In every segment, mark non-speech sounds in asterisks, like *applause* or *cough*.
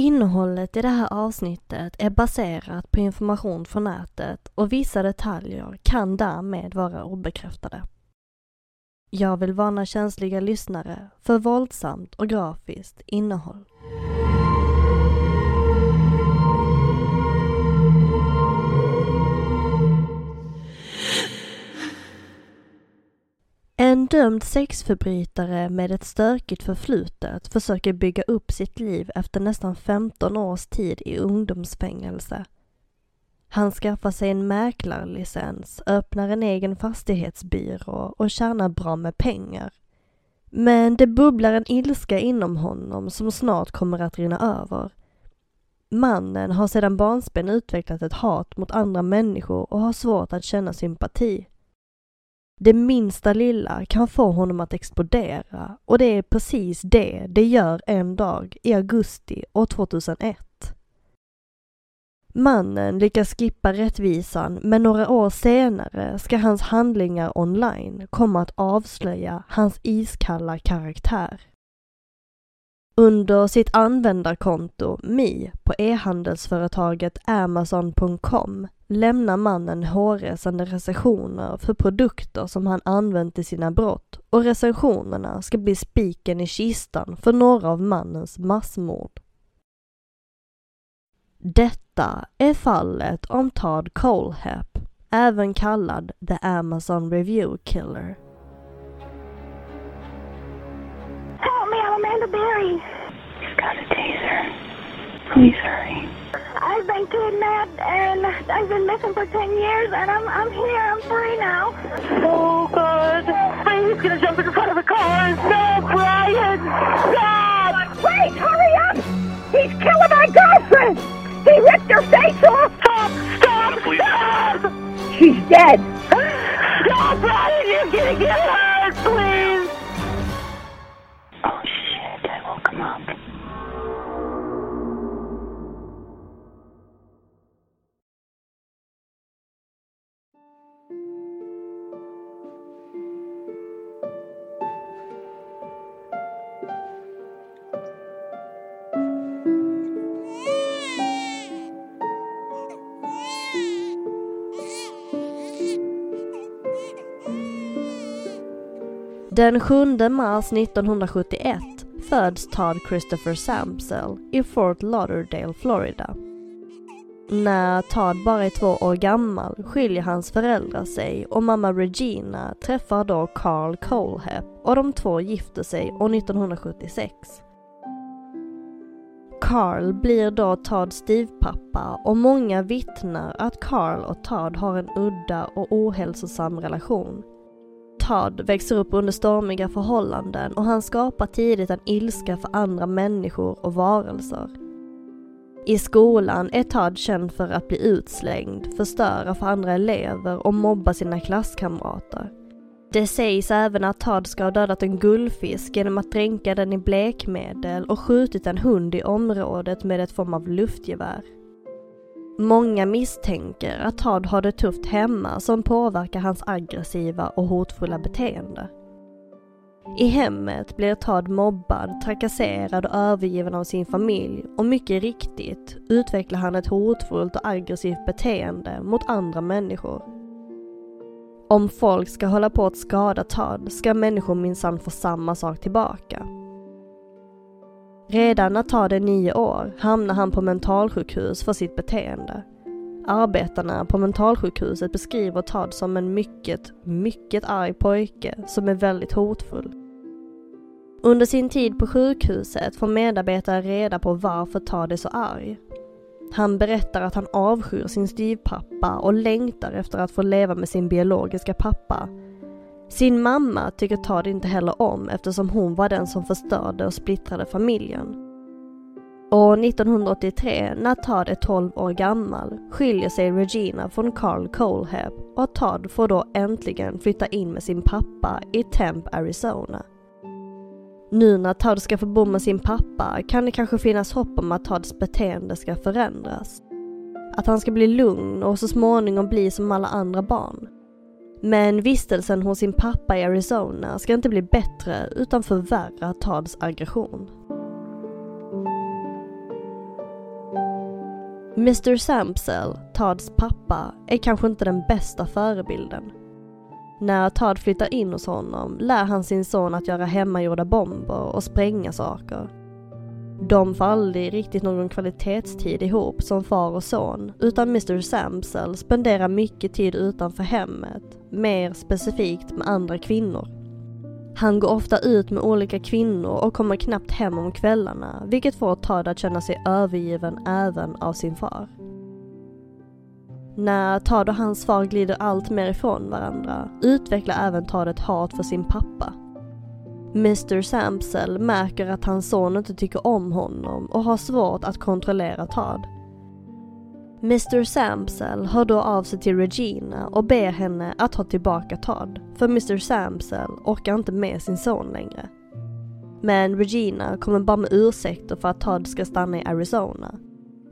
Innehållet i det här avsnittet är baserat på information från nätet och vissa detaljer kan därmed vara obekräftade. Jag vill varna känsliga lyssnare för våldsamt och grafiskt innehåll. Dömd sexförbrytare med ett stökigt förflutet försöker bygga upp sitt liv efter nästan 15 års tid i ungdomsfängelse. Han skaffar sig en mäklarlicens, öppnar en egen fastighetsbyrå och tjänar bra med pengar. Men det bubblar en ilska inom honom som snart kommer att rinna över. Mannen har sedan barnsben utvecklat ett hat mot andra människor och har svårt att känna sympati. Det minsta lilla kan få honom att explodera och det är precis det det gör en dag i augusti år 2001. Mannen lyckas skippa rättvisan men några år senare ska hans handlingar online komma att avslöja hans iskalla karaktär. Under sitt användarkonto Mi på e-handelsföretaget Amazon.com lämnar mannen hårresande recensioner för produkter som han använt i sina brott och recensionerna ska bli spiken i kistan för några av mannens massmord. Detta är fallet om Todd Colehep, även kallad The Amazon Review Killer. Help me, I'm Amanda Berry. She's got a taser. Please hurry. I've been kidnapped and I've been missing for 10 years and I'm, I'm here, I'm free now. Oh, God. He's gonna jump in front of the car. No, Brian! Stop! Wait, hurry up! He's killing my girlfriend! He ripped her face off! Stop! Stop! Stop! She's dead! No, Brian, you're gonna get hurt, please! Den 7 mars 1971 föds Todd Christopher Sampsell i Fort Lauderdale, Florida. När Todd bara är två år gammal skiljer hans föräldrar sig och mamma Regina träffar då Carl Colehep och de två gifter sig år 1976. Carl blir då Todds styvpappa och många vittnar att Carl och Todd har en udda och ohälsosam relation. Todd växer upp under stormiga förhållanden och han skapar tidigt en ilska för andra människor och varelser. I skolan är Todd känd för att bli utslängd, förstöra för andra elever och mobba sina klasskamrater. Det sägs även att Todd ska ha dödat en guldfisk genom att dränka den i blekmedel och skjutit en hund i området med ett form av luftgevär. Många misstänker att Todd har det tufft hemma som påverkar hans aggressiva och hotfulla beteende. I hemmet blir Todd mobbad, trakasserad och övergiven av sin familj och mycket riktigt utvecklar han ett hotfullt och aggressivt beteende mot andra människor. Om folk ska hålla på att skada Todd ska människor minsann få samma sak tillbaka. Redan när Todd är nio år hamnar han på mentalsjukhus för sitt beteende. Arbetarna på mentalsjukhuset beskriver Todd som en mycket, mycket arg pojke som är väldigt hotfull. Under sin tid på sjukhuset får medarbetare reda på varför Todd är så arg. Han berättar att han avskyr sin styvpappa och längtar efter att få leva med sin biologiska pappa. Sin mamma tycker Todd inte heller om eftersom hon var den som förstörde och splittrade familjen. Och 1983, när Todd är 12 år gammal, skiljer sig Regina från Carl Colehab och Todd får då äntligen flytta in med sin pappa i Temp, Arizona. Nu när Todd ska få bo med sin pappa kan det kanske finnas hopp om att Todds beteende ska förändras. Att han ska bli lugn och så småningom bli som alla andra barn. Men vistelsen hos sin pappa i Arizona ska inte bli bättre utan förvärra Tads aggression. Mr Sampsell, Tads pappa, är kanske inte den bästa förebilden. När Tad flyttar in hos honom lär han sin son att göra hemmagjorda bomber och spränga saker. De får aldrig riktigt någon kvalitetstid ihop som far och son utan Mr Samsel spenderar mycket tid utanför hemmet, mer specifikt med andra kvinnor. Han går ofta ut med olika kvinnor och kommer knappt hem om kvällarna vilket får Todd att känna sig övergiven även av sin far. När Todd och hans far glider allt mer ifrån varandra utvecklar även Todd ett hat för sin pappa. Mr Samsel märker att hans son inte tycker om honom och har svårt att kontrollera Todd. Mr Samsel hör då av sig till Regina och ber henne att ta tillbaka Todd, för Mr Samsel orkar inte med sin son längre. Men Regina kommer bara med ursäkter för att Todd ska stanna i Arizona.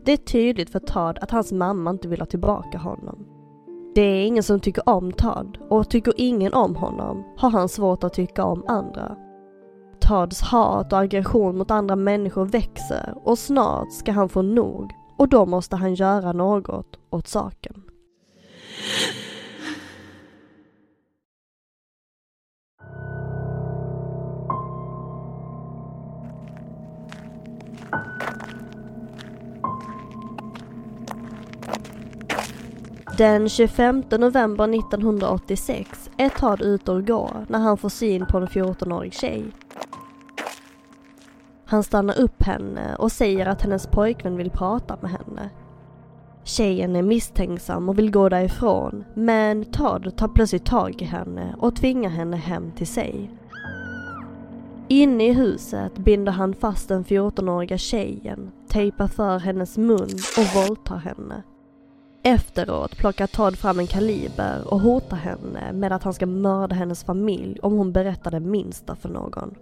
Det är tydligt för Todd att hans mamma inte vill ha tillbaka honom. Det är ingen som tycker om Todd och tycker ingen om honom har han svårt att tycka om andra. Todds hat och aggression mot andra människor växer och snart ska han få nog och då måste han göra något åt saken. Den 25 november 1986 är Todd ute och går när han får syn på en 14-årig tjej. Han stannar upp henne och säger att hennes pojkvän vill prata med henne. Tjejen är misstänksam och vill gå därifrån men Todd tar plötsligt tag i henne och tvingar henne hem till sig. Inne i huset binder han fast den 14-åriga tjejen, tejpar för hennes mun och våldtar henne. Efteråt plockar Todd fram en kaliber och hotar henne med att han ska mörda hennes familj om hon berättar det minsta för någon.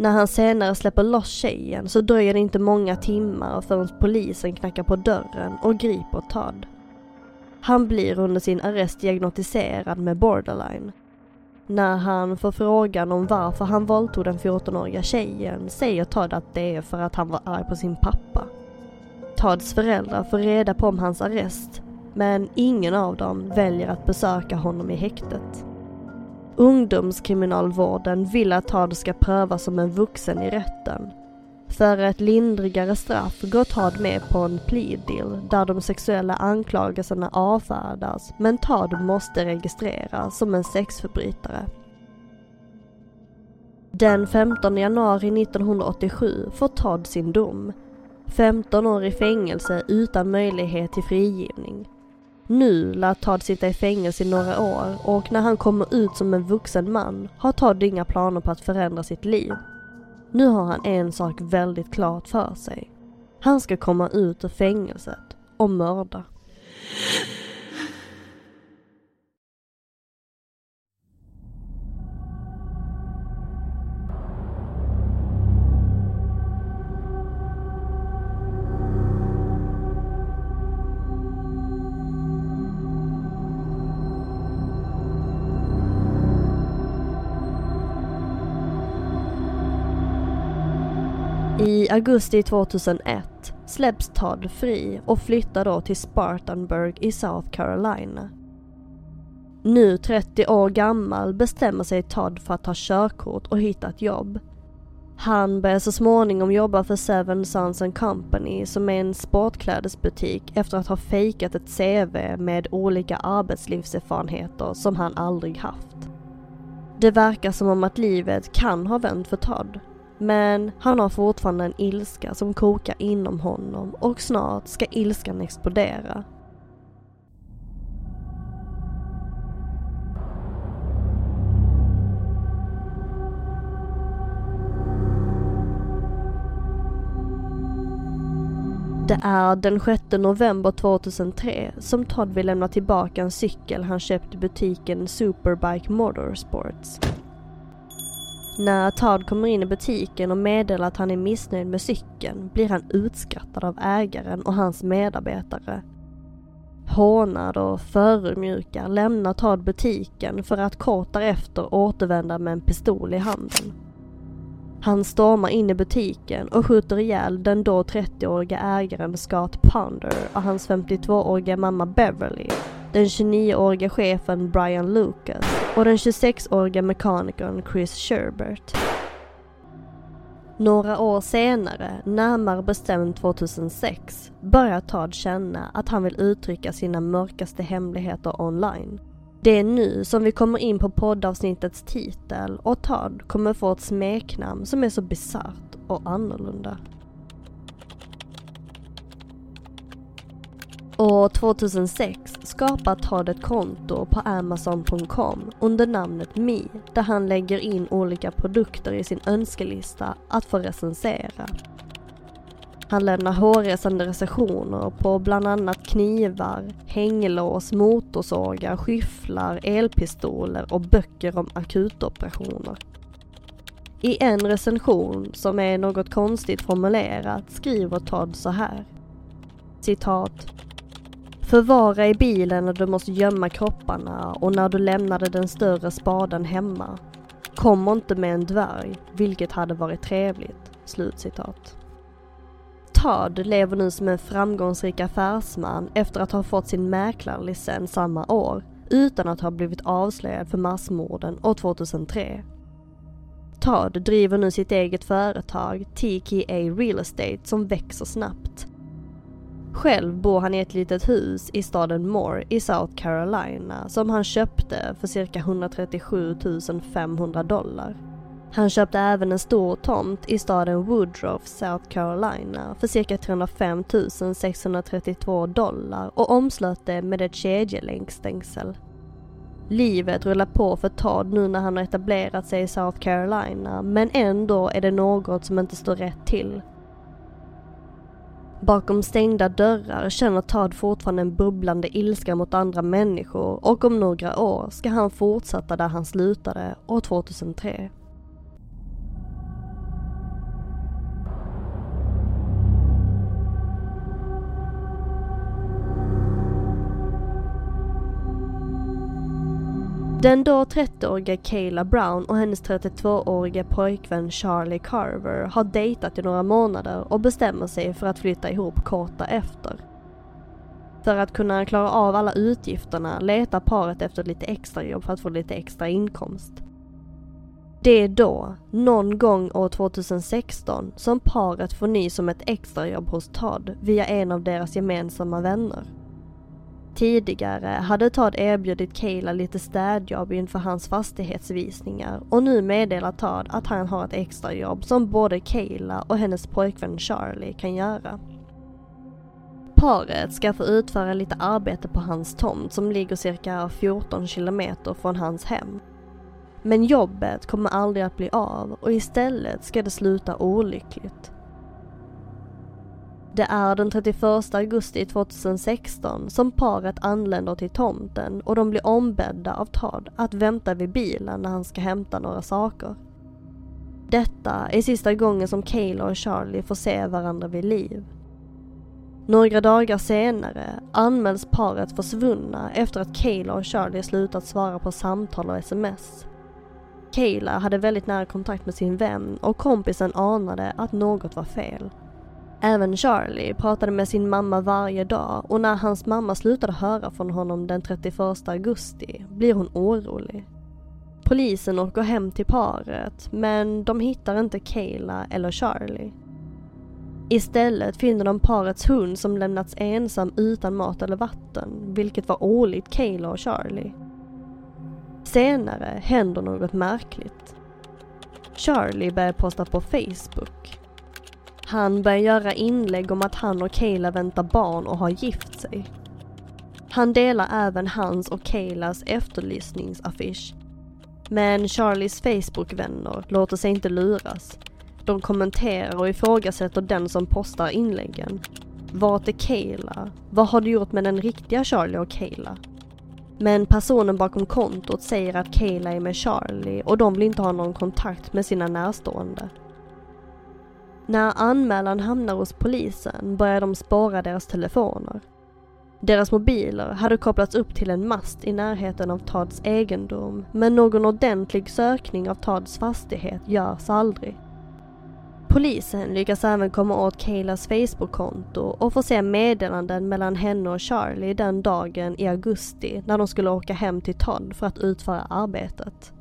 När han senare släpper loss tjejen så dröjer det inte många timmar förrän polisen knackar på dörren och griper Todd. Han blir under sin arrest diagnostiserad med borderline. När han får frågan om varför han våldtog den 14-åriga tjejen säger Todd att det är för att han var arg på sin pappa. Todds föräldrar får reda på om hans arrest men ingen av dem väljer att besöka honom i häktet. Ungdomskriminalvården vill att Todd ska prövas som en vuxen i rätten. För ett lindrigare straff går Todd med på en plea deal där de sexuella anklagelserna avfärdas men Todd måste registreras som en sexförbrytare. Den 15 januari 1987 får Todd sin dom. 15 år i fängelse utan möjlighet till frigivning. Nu lär Todd sitta i fängelse i några år och när han kommer ut som en vuxen man har Todd inga planer på att förändra sitt liv. Nu har han en sak väldigt klart för sig. Han ska komma ut ur fängelset och mörda. Augusti 2001 släpps Todd fri och flyttar då till Spartanburg i South Carolina. Nu 30 år gammal bestämmer sig Todd för att ta körkort och hitta ett jobb. Han börjar så småningom jobba för Seven Sons and Company som är en sportklädesbutik efter att ha fejkat ett CV med olika arbetslivserfarenheter som han aldrig haft. Det verkar som om att livet kan ha vänt för Todd. Men han har fortfarande en ilska som kokar inom honom och snart ska ilskan explodera. Det är den 6 november 2003 som Todd vill lämna tillbaka en cykel han köpt i butiken Superbike Motorsports. När Todd kommer in i butiken och meddelar att han är missnöjd med cykeln blir han utskrattad av ägaren och hans medarbetare. Hånad och förödmjukad lämnar Todd butiken för att kort därefter återvända med en pistol i handen. Han stormar in i butiken och skjuter ihjäl den då 30-åriga ägaren Scott Ponder och hans 52-åriga mamma Beverly, den 29-åriga chefen Brian Lucas och den 26-åriga mekanikern Chris Sherbert. Några år senare, närmare bestämt 2006, börjar Todd känna att han vill uttrycka sina mörkaste hemligheter online. Det är nu som vi kommer in på poddavsnittets titel och Todd kommer få ett smeknamn som är så bisarrt och annorlunda. År 2006 skapar Todd ett konto på Amazon.com under namnet Me där han lägger in olika produkter i sin önskelista att få recensera. Han lämnar hårresande recensioner på bland annat knivar, hänglås, motorsågar, skyfflar, elpistoler och böcker om akutoperationer. I en recension, som är något konstigt formulerat, skriver Todd så här. Citat. Förvara i bilen när du måste gömma kropparna och när du lämnade den större spaden hemma. Kom inte med en dvärg, vilket hade varit trevligt. Slutcitat. Todd lever nu som en framgångsrik affärsman efter att ha fått sin mäklarlicens samma år utan att ha blivit avslöjad för massmorden år 2003. Todd driver nu sitt eget företag, TKA Real Estate, som växer snabbt. Själv bor han i ett litet hus i staden Moore i South Carolina som han köpte för cirka 137 500 dollar. Han köpte även en stor tomt i staden Woodruff, South Carolina för cirka 305 632 dollar och omslöt det med ett kedjelänkstängsel. Livet rullar på för Todd nu när han har etablerat sig i South Carolina men ändå är det något som inte står rätt till. Bakom stängda dörrar känner Todd fortfarande en bubblande ilska mot andra människor och om några år ska han fortsätta där han slutade år 2003. Den då 30-åriga Kayla Brown och hennes 32-åriga pojkvän Charlie Carver har dejtat i några månader och bestämmer sig för att flytta ihop kort efter. För att kunna klara av alla utgifterna letar paret efter lite extrajobb för att få lite extra inkomst. Det är då, någon gång år 2016, som paret får nys om ett extrajobb hos Todd via en av deras gemensamma vänner. Tidigare hade Todd erbjudit Kayla lite städjobb inför hans fastighetsvisningar och nu meddelar Todd att han har ett extrajobb som både Kayla och hennes pojkvän Charlie kan göra. Paret ska få utföra lite arbete på hans tomt som ligger cirka 14 kilometer från hans hem. Men jobbet kommer aldrig att bli av och istället ska det sluta olyckligt. Det är den 31 augusti 2016 som paret anländer till tomten och de blir ombedda av Todd att vänta vid bilen när han ska hämta några saker. Detta är sista gången som Kayla och Charlie får se varandra vid liv. Några dagar senare anmäls paret försvunna efter att Kayla och Charlie slutat svara på samtal och sms. Kayla hade väldigt nära kontakt med sin vän och kompisen anade att något var fel. Även Charlie pratade med sin mamma varje dag och när hans mamma slutade höra från honom den 31 augusti blir hon orolig. Polisen åker hem till paret men de hittar inte Kayla eller Charlie. Istället finner de parets hund som lämnats ensam utan mat eller vatten, vilket var olikt Kayla och Charlie. Senare händer något märkligt. Charlie börjar posta på Facebook. Han börjar göra inlägg om att han och Kayla väntar barn och har gift sig. Han delar även hans och Kaylas efterlysningsaffisch. Men Charlies Facebook-vänner låter sig inte luras. De kommenterar och ifrågasätter den som postar inläggen. Vart är Kayla? Vad har du gjort med den riktiga Charlie och Kayla? Men personen bakom kontot säger att Kayla är med Charlie och de vill inte ha någon kontakt med sina närstående. När anmälan hamnar hos polisen börjar de spåra deras telefoner. Deras mobiler hade kopplats upp till en mast i närheten av Tads egendom men någon ordentlig sökning av Tads fastighet görs aldrig. Polisen lyckas även komma åt Kaylas Facebook-konto och får se meddelanden mellan henne och Charlie den dagen i augusti när de skulle åka hem till Todd för att utföra arbetet.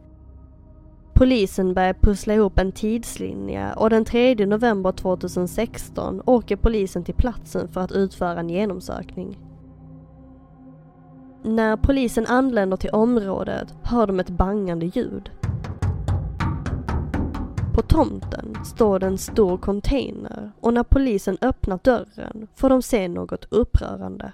Polisen börjar pussla ihop en tidslinje och den 3 november 2016 åker polisen till platsen för att utföra en genomsökning. När polisen anländer till området hör de ett bangande ljud. På tomten står det en stor container och när polisen öppnar dörren får de se något upprörande.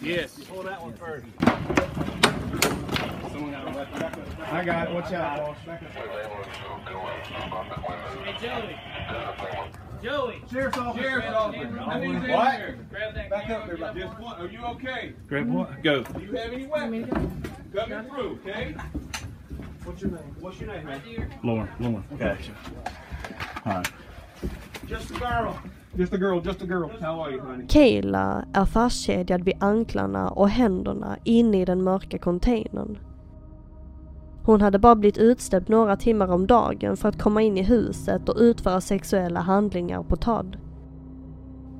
Yes. Pull that one first. Someone got a weapon. I got it. Watch out, boss. Back up. Hey, Joey. Joey. Sheriff's officer. Sheriff's officer. I need you What? Grab that Back up there. Back Just one. Are you okay? Grab what? Go. Do you have any weapons? Coming through, okay? What's your name? What's your name, man? there. Lauren. Lauren. Okay. All right. Just a girl. Just a girl. Just a girl. How are you, honey? Kayla är fastkedjad vid anklarna och händerna inne i den mörka containern. Hon hade bara blivit utsläppt några timmar om dagen för att komma in i huset och utföra sexuella handlingar på Todd.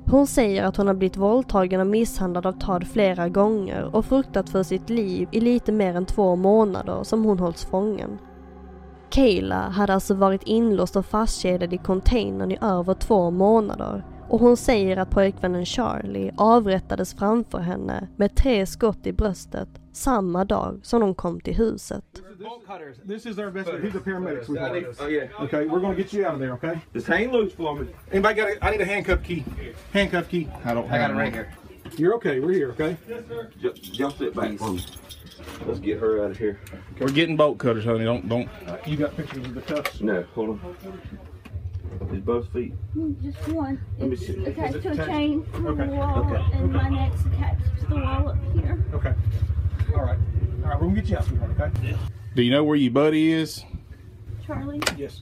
Hon säger att hon har blivit våldtagen och misshandlad av Todd flera gånger och fruktat för sitt liv i lite mer än två månader som hon hålls fången. Kayla hade alltså varit inlåst och fastkedjad i containern i över två månader och hon säger att pojkvännen Charlie avrättades framför henne med tre skott i bröstet samma dag som de kom till huset. This is our best. He's a paramedic. Oh yeah. Okay, we're gonna get you out of there. Okay. Just hang loose for me. Anybody got? A, I need a handcuff key. Handcuff key. I don't. I got it right here. You're okay. We're here. Okay. Just, just sit back me. Let's get her out of here. We're getting bolt cutters, honey. Don't don't. You got pictures of the cuffs? No, hold on. Is both feet? Just one. Let me It's see. attached Is to a attached? chain from Okay, the wall, okay, and my neck's attached to the wall up here. Okay. All right. All right. We're gonna get you out, sweetheart. Okay. Do you know where your buddy is? Charlie, Yes.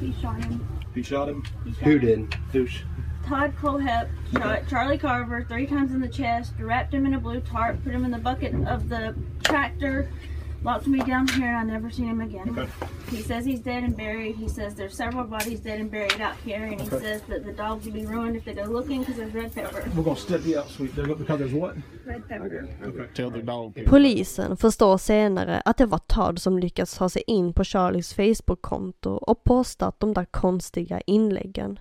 he shot him. He shot him. He shot Who him. did? Douche. Todd Colehep shot Charlie Carver three times in the chest, wrapped him in a blue tarp, put him in the bucket of the tractor, locked me down here, and I never seen him again. Okay. He says he's dead and buried. He says there's several bodies dead and buried out here, and he says that the dogs will be ruined if they go looking because there's red pepper. We're gonna step you out, sweet. There- Because there's what? Red pepper. Okay. Tell the dog. Polisen förstår senare att det var Todd som lyckats ta sig in på Charlies Facebook-konto och postat de där konstiga inläggen.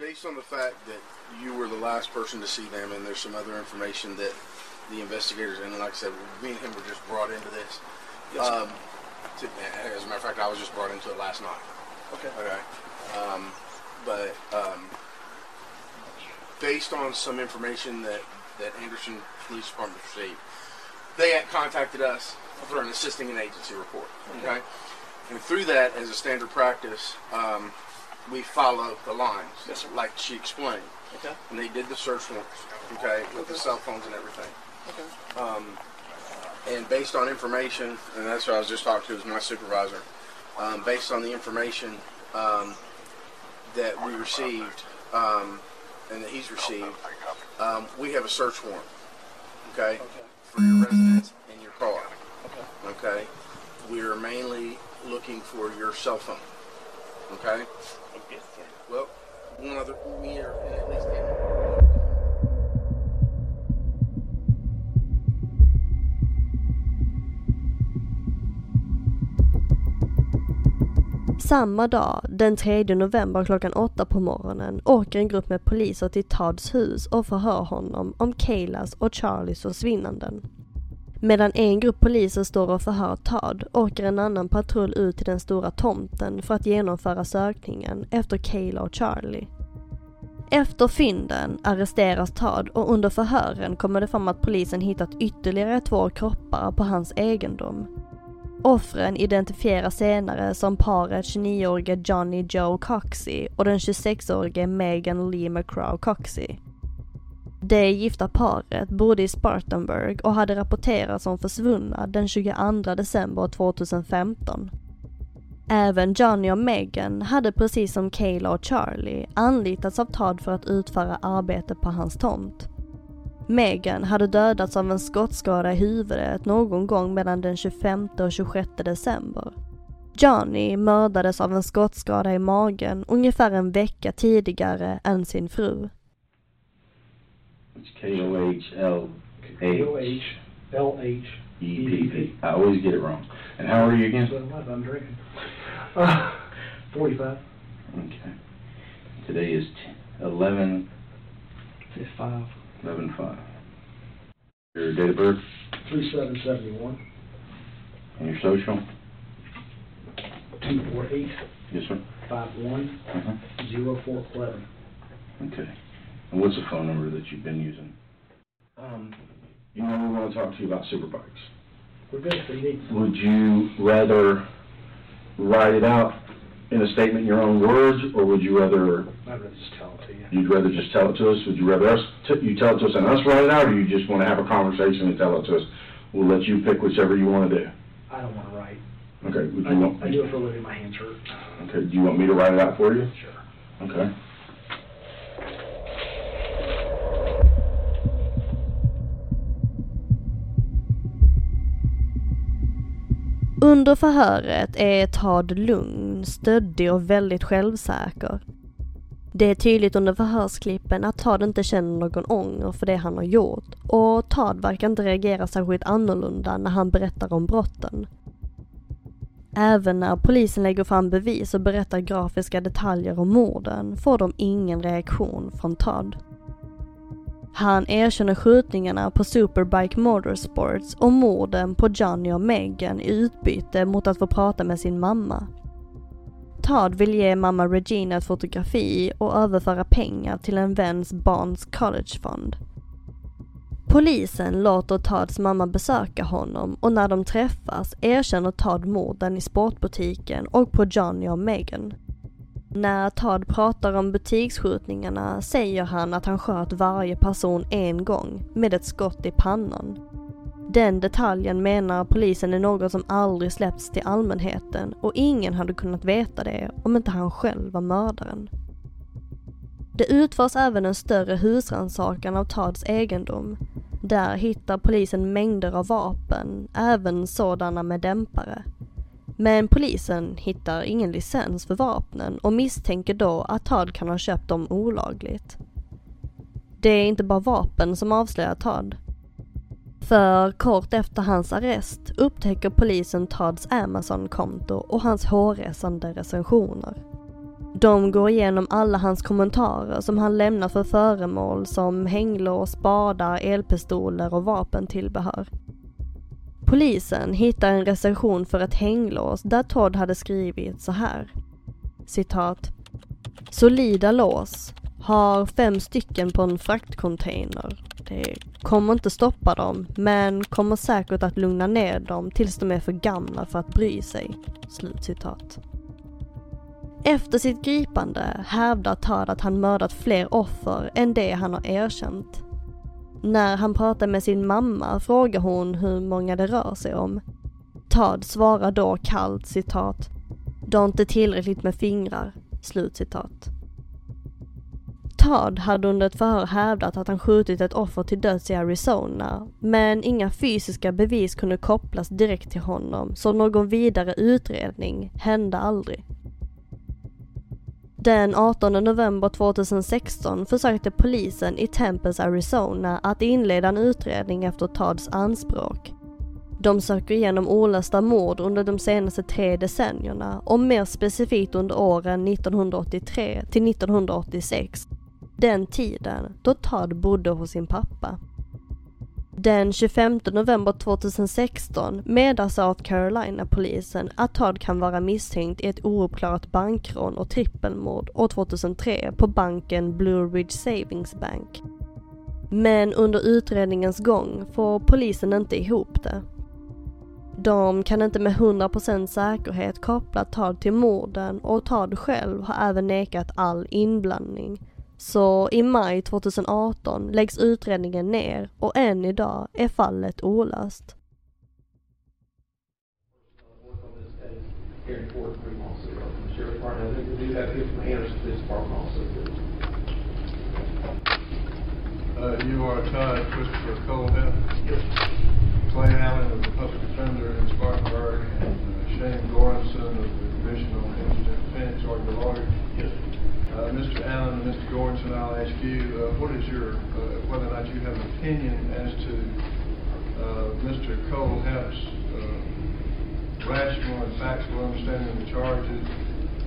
Based on the fact that you were the last person to see them, and there's some other information that the investigators, and like I said, me and him were just brought into this. Yes, um, to, as a matter of fact, I was just brought into it last night. Okay. Okay. Um, but um, based on some information that, that Anderson Police Department received, they had contacted us for an assisting an agency report. Okay. And through that, as a standard practice, um, we follow the lines, Yes, like she explained. Okay. And they did the search warrants, okay, with the cell phones and everything. Okay. Um, and based on information, and that's what I was just talking to, is my supervisor. Um, based on the information um, that we received um, and that he's received, um, we have a search warrant, okay, for your residence and your car. Okay. Okay. We are mainly looking for your cell phone. Okay. Well, one other meter and at least. Samma dag, den 3 november klockan 8 på morgonen, åker en grupp med poliser till Todds hus och förhör honom om Kaylas och Charlies försvinnanden. Medan en grupp poliser står och förhör Todd åker en annan patrull ut till den stora tomten för att genomföra sökningen efter Kayla och Charlie. Efter fynden arresteras Todd och under förhören kommer det fram att polisen hittat ytterligare två kroppar på hans egendom. Offren identifieras senare som paret 29-åriga Johnny Joe Coxey och den 26-årige Megan Lee McCraw Coxey. Det gifta paret bodde i Spartanburg och hade rapporterats som försvunna den 22 december 2015. Även Johnny och Megan hade precis som Kayla och Charlie anlitats av Todd för att utföra arbete på hans tomt. Megan hade dödats av en skottskada i huvudet någon gång mellan den 25 och 26 december. Johnny mördades av en skottskada i magen ungefär en vecka tidigare än sin fru. It's K-O-H-L-A-H. K-O-H-L-H-E-P-P. E I always get it wrong. And how are you again? So I'm I'm drinking. Uh, *laughs* 45. Okay. Today is t- 11, It's 5. 11 5. Your date of birth 3771. and your social? 248 Yes, sir. 51 Uh-huh. 0411. Okay. And what's the phone number that you've been using? Um, You know, we want to talk to you about superbikes. we're good if we need. Would you rather write it out in a statement in your own words, or would you rather, I'd rather just tell it to you. you'd rather just tell it to us? Would you rather us, t- you tell it to us and us write it out, or you just want to have a conversation and tell it to us? We'll let you pick whichever you want to do. I don't want to write. Okay, would I, you want, I do it for a living. My hands hurt. okay, do you want me to write it out for you? Sure. Okay. Under förhöret är Todd lugn, stöddig och väldigt självsäker. Det är tydligt under förhörsklippen att Todd inte känner någon ånger för det han har gjort och Todd verkar inte reagera särskilt annorlunda när han berättar om brotten. Även när polisen lägger fram bevis och berättar grafiska detaljer om morden får de ingen reaktion från Todd. Han erkänner skjutningarna på Superbike Motorsports och morden på Johnny och Megan i utbyte mot att få prata med sin mamma. Todd vill ge mamma Regina ett fotografi och överföra pengar till en väns barns collegefond. Polisen låter Todds mamma besöka honom och när de träffas erkänner Todd morden i sportbutiken och på Johnny och Megan. När Todd pratar om butiksskjutningarna säger han att han sköt varje person en gång med ett skott i pannan. Den detaljen menar polisen är något som aldrig släppts till allmänheten och ingen hade kunnat veta det om inte han själv var mördaren. Det utförs även en större husrannsakan av Todds egendom. Där hittar polisen mängder av vapen, även sådana med dämpare. Men polisen hittar ingen licens för vapnen och misstänker då att Todd kan ha köpt dem olagligt. Det är inte bara vapen som avslöjar Todd. För kort efter hans arrest upptäcker polisen Todds Amazon-konto och hans hårresande recensioner. De går igenom alla hans kommentarer som han lämnar för föremål som hänglås, spadar, elpistoler och vapentillbehör. Polisen hittar en recension för ett hänglås där Todd hade skrivit så här. Citat. Solida lås. Har fem stycken på en fraktcontainer. Det kommer inte stoppa dem, men kommer säkert att lugna ner dem tills de är för gamla för att bry sig. Slutcitat. Efter sitt gripande hävdar Todd att han mördat fler offer än det han har erkänt. När han pratar med sin mamma frågar hon hur många det rör sig om. Todd svarar då kallt citat. Du har inte tillräckligt med fingrar. Slutcitat. Todd hade under ett förhör hävdat att han skjutit ett offer till döds i Arizona, men inga fysiska bevis kunde kopplas direkt till honom, så någon vidare utredning hände aldrig. Den 18 november 2016 försökte polisen i Tempels Arizona att inleda en utredning efter Todds anspråk. De söker igenom olösta mord under de senaste tre decennierna och mer specifikt under åren 1983 till 1986. Den tiden då Todd bodde hos sin pappa. Den 25 november 2016 meddelar South Carolina-polisen att Todd kan vara misstänkt i ett ouppklarat bankrån och trippelmord år 2003 på banken Blue Ridge Savings Bank. Men under utredningens gång får polisen inte ihop det. De kan inte med 100% säkerhet koppla Todd till morden och Todd själv har även nekat all inblandning så i maj 2018 läggs utredningen ner och än idag är fallet olöst. Uh, you are Todd Christopher Colehep? Yes. Clay Allen of the Public Defender in Spartanburg and uh, Shane Goranson of the Commission on Indigent Defense are your lawyer? Yes. Uh, Mr. Allen and Mr. Goranson, I'll ask you, uh, what is your, uh, whether or not you have an opinion as to uh, Mr. Colehep's uh, rational and factual understanding of the charges,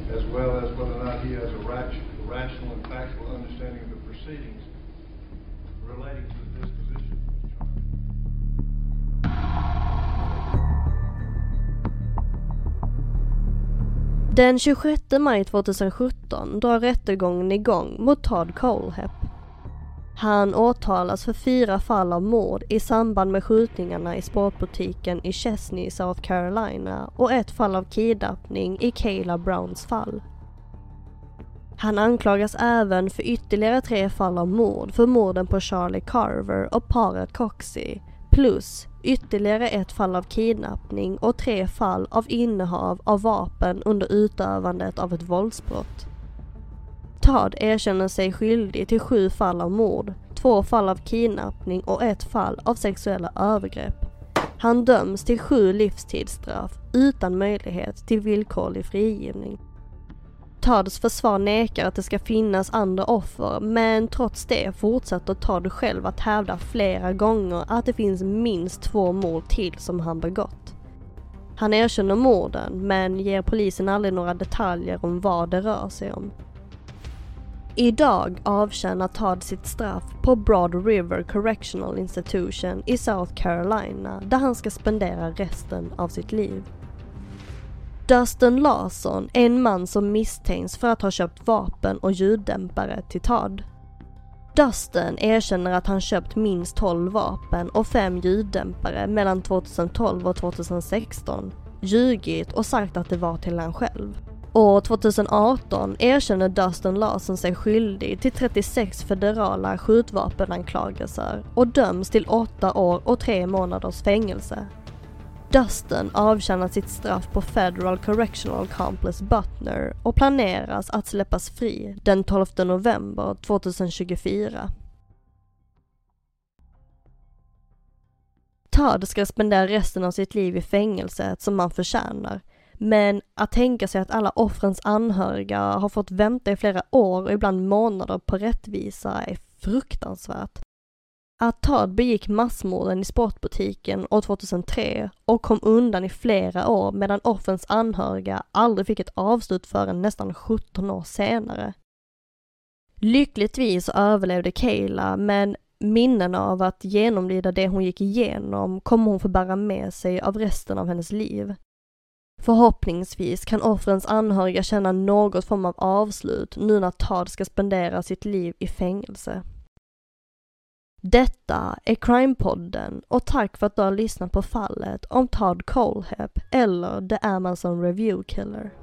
as well as whether or not he has a rat- rational and factual understanding of the proceedings relating to the disposition of the charge. Den 26 maj 2017 drar rättegången igång mot Todd Colehep. Han åtalas för fyra fall av mord i samband med skjutningarna i sportbutiken i Chesney, South Carolina och ett fall av kidnappning i Kayla Browns fall. Han anklagas även för ytterligare tre fall av mord för morden på Charlie Carver och paret Coxey plus ytterligare ett fall av kidnappning och tre fall av innehav av vapen under utövandet av ett våldsbrott. Todd erkänner sig skyldig till sju fall av mord, två fall av kidnappning och ett fall av sexuella övergrepp. Han döms till sju livstidsstraff utan möjlighet till villkorlig frigivning. Tads försvar nekar att det ska finnas andra offer men trots det fortsätter Tad själv att hävda flera gånger att det finns minst två mord till som han begått. Han erkänner morden men ger polisen aldrig några detaljer om vad det rör sig om. Idag avtjänar Todd sitt straff på Broad River Correctional Institution i South Carolina där han ska spendera resten av sitt liv. Dustin Larsson är en man som misstänks för att ha köpt vapen och ljuddämpare till Todd. Dustin erkänner att han köpt minst 12 vapen och 5 ljuddämpare mellan 2012 och 2016, ljugit och sagt att det var till han själv. År 2018 erkänner Dustin Larsson sig skyldig till 36 federala skjutvapenanklagelser och döms till 8 år och 3 månaders fängelse. Dustin avtjänar sitt straff på Federal Correctional Complex Butner och planeras att släppas fri den 12 november 2024. Todd ska spendera resten av sitt liv i fängelset som han förtjänar. Men att tänka sig att alla offrens anhöriga har fått vänta i flera år och ibland månader på rättvisa är fruktansvärt. Att begick massmorden i sportbutiken år 2003 och kom undan i flera år medan offrens anhöriga aldrig fick ett avslut förrän nästan 17 år senare. Lyckligtvis överlevde Kayla men minnen av att genomlida det hon gick igenom kommer hon få bära med sig av resten av hennes liv. Förhoppningsvis kan offrens anhöriga känna något form av avslut nu när Todd ska spendera sitt liv i fängelse. Detta är crimepodden och tack för att du har lyssnat på fallet om Todd Colehep eller The Amazon Review Killer.